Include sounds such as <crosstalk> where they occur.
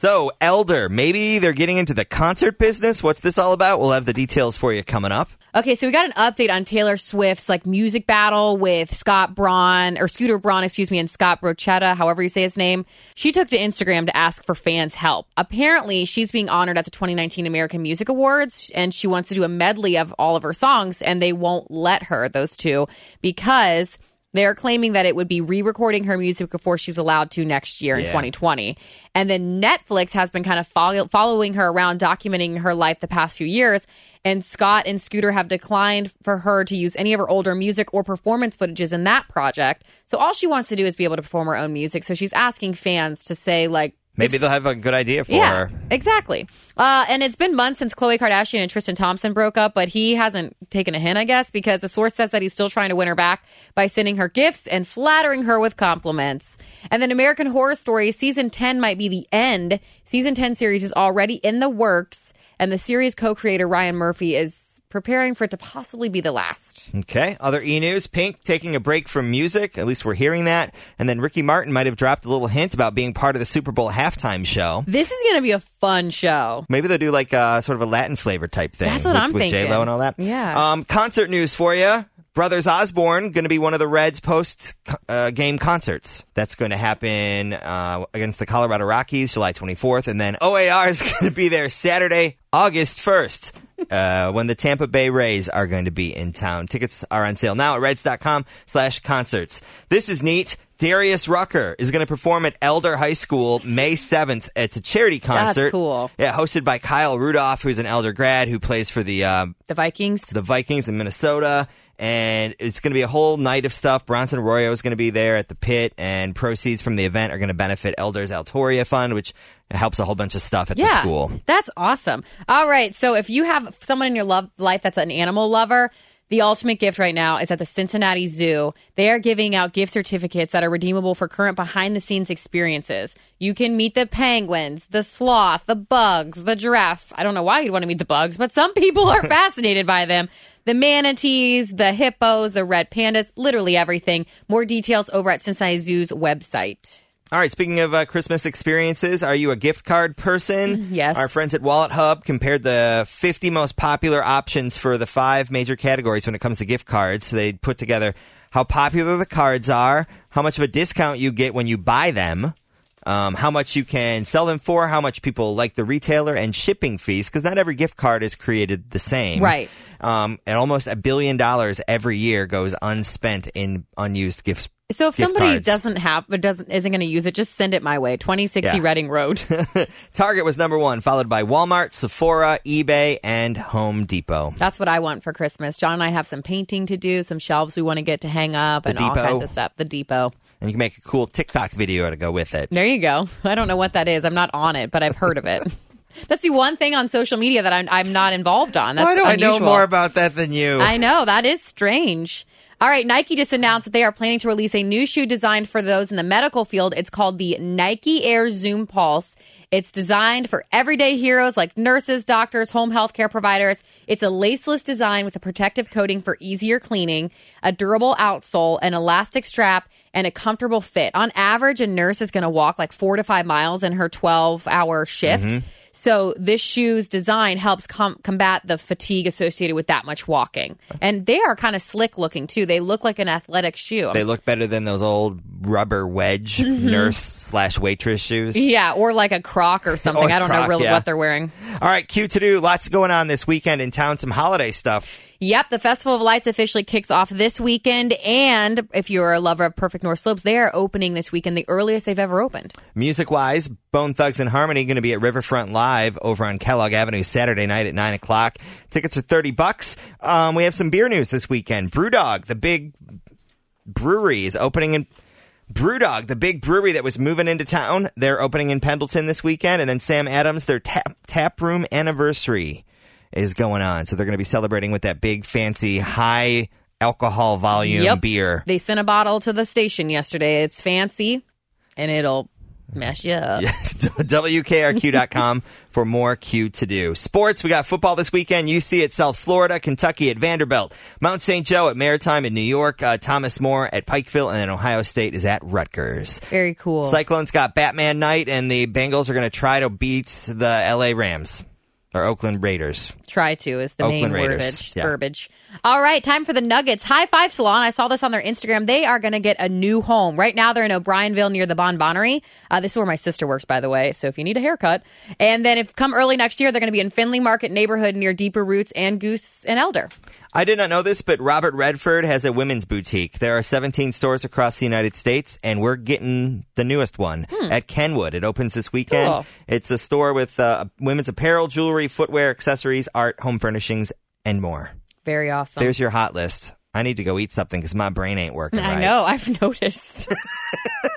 So, Elder, maybe they're getting into the concert business. What's this all about? We'll have the details for you coming up. Okay, so we got an update on Taylor Swift's like music battle with Scott Braun or Scooter Braun, excuse me, and Scott Borchetta, however you say his name. She took to Instagram to ask for fans' help. Apparently, she's being honored at the 2019 American Music Awards, and she wants to do a medley of all of her songs, and they won't let her those two because they're claiming that it would be re recording her music before she's allowed to next year in Yeah. 2020. And then Netflix has been kind of follow- following her around, documenting her life the past few years. And Scott and Scooter have declined for her to use any of her older music or performance footages in that project. So all she wants to do is be able to perform her own music. So she's asking fans to say, like, Maybe they'll have a good idea for yeah, her. exactly. Uh, and it's been months since Khloe Kardashian and Tristan Thompson broke up, but he hasn't taken a hint, I guess, because a source says that he's still trying to win her back by sending her gifts and flattering her with compliments. And then American Horror Story season 10 might be the end. Season 10 series is already in the works, and the series co creator Ryan Murphy is preparing for it to possibly be the last. Okay. Other e news Pink taking a break from music. At least we're hearing that. And then Ricky Martin might have dropped a little hint about being part of the Super Bowl halftime show. This is going to be a fun show. Maybe they'll do like a sort of a Latin flavor type thing. That's what with, I'm with thinking. J-Lo and all that. Yeah. Um, concert news for you. Brothers Osborne going to be one of the Reds post uh, game concerts. That's going to happen uh, against the Colorado Rockies July 24th, and then OAR is <laughs> going to be there Saturday, August 1st. Uh, when the Tampa Bay Rays are going to be in town. Tickets are on sale now at reds.com slash concerts. This is neat. Darius Rucker is going to perform at Elder High School May 7th. It's a charity concert. cool. Yeah, hosted by Kyle Rudolph, who's an Elder grad who plays for the uh, The Vikings. the Vikings in Minnesota. And it's going to be a whole night of stuff. Bronson Arroyo is going to be there at the pit, and proceeds from the event are going to benefit Elders Altoria Fund, which helps a whole bunch of stuff at the school. That's awesome. All right. So if you have someone in your love life that's an animal lover, the ultimate gift right now is at the Cincinnati Zoo. They are giving out gift certificates that are redeemable for current behind the scenes experiences. You can meet the penguins, the sloth, the bugs, the giraffe. I don't know why you'd want to meet the bugs, but some people are <laughs> fascinated by them. The manatees, the hippos, the red pandas, literally everything. More details over at Cincinnati Zoo's website. All right, speaking of uh, Christmas experiences, are you a gift card person? Yes. Our friends at Wallet Hub compared the 50 most popular options for the five major categories when it comes to gift cards. So they put together how popular the cards are, how much of a discount you get when you buy them, um, how much you can sell them for, how much people like the retailer, and shipping fees, because not every gift card is created the same. Right. Um, and almost a billion dollars every year goes unspent in unused gifts. So if somebody cards. doesn't have, but doesn't isn't going to use it, just send it my way. Twenty sixty Yeah. Reading Road. <laughs> Target was number one, followed by Walmart, Sephora, eBay, and Home Depot. That's what I want for Christmas. John and I have some painting to do, some shelves we want to get to hang up, and all kinds of stuff. The depot. And you can make a cool TikTok video to go with it. There you go. <laughs> I don't know what that is. I'm not on it, but I've heard of it. <laughs> That's the one thing on social media that I'm I'm not involved on. That's Why do I know more about that than you? I know that is strange. All right, Nike just announced that they are planning to release a new shoe designed for those in the medical field. It's called the Nike Air Zoom Pulse. It's designed for everyday heroes like nurses, doctors, home healthcare providers. It's a laceless design with a protective coating for easier cleaning, a durable outsole, an elastic strap, and a comfortable fit. On average, a nurse is going to walk like four to five miles in her 12 hour shift. Mm-hmm. So this shoe's design helps com- combat the fatigue associated with that much walking. And they are kind of slick looking too. They look like an athletic shoe. they look better than those old rubber wedge mm-hmm. nurse slash waitress shoes. yeah, or like a croc or something. Or I don't know really yeah. what they're wearing. All right, Q to do. Lots going on this weekend in town. Some holiday stuff. Yep, the Festival of Lights officially kicks off this weekend. And if you're a lover of Perfect North Slopes, they are opening this weekend, the earliest they've ever opened. Music wise, Bone Thugs and Harmony going to be at Riverfront Live over on Kellogg Avenue Saturday night at nine o'clock. Tickets are thirty bucks. Um, we have some beer news this weekend. Brewdog, the big brewery, is opening in. Brewdog, the big brewery that was moving into town, they're opening in Pendleton this weekend, and then Sam Adams, their tap tap room anniversary is going on. So they're going to be celebrating with that big, fancy, high alcohol volume Yep. beer. They sent a bottle to the station yesterday. It's fancy and it'll Mess you up. <laughs> WKRQ.com for more Q to do. Sports, we got football this weekend. UC at South Florida, Kentucky at Vanderbilt, Mount St. Joe at Maritime in New York, uh, Thomas More at Pikeville, and then Ohio State is at Rutgers. Very cool. Cyclones got Batman night, and the Bengals are going to try to beat the LA Rams or Oakland Raiders. Try to is the Oakland main Raiders, wordage, yeah. verbiage. All right, time for the Nuggets. High Five Salon. I saw this on their Instagram. They are going to get a new home. Right now, they're in O'Bryonville near the BonBonerie. Uh, this is where my sister works, by the way. So if you need a haircut, and then if come early next year, they're going to be in Findlay Market neighborhood near Deeper Roots and Goose and Elder. I did not know this, but Robert Redford has a women's boutique. There are 17 stores across the United States, and we're getting the newest one at Kenwood. It opens this weekend. Cool. It's a store with uh, women's apparel, jewelry, footwear, accessories, art, home furnishings, and more. Very awesome. There's your hot list. I need to go eat something because my brain ain't working I right. know. I've <laughs> noticed. <laughs>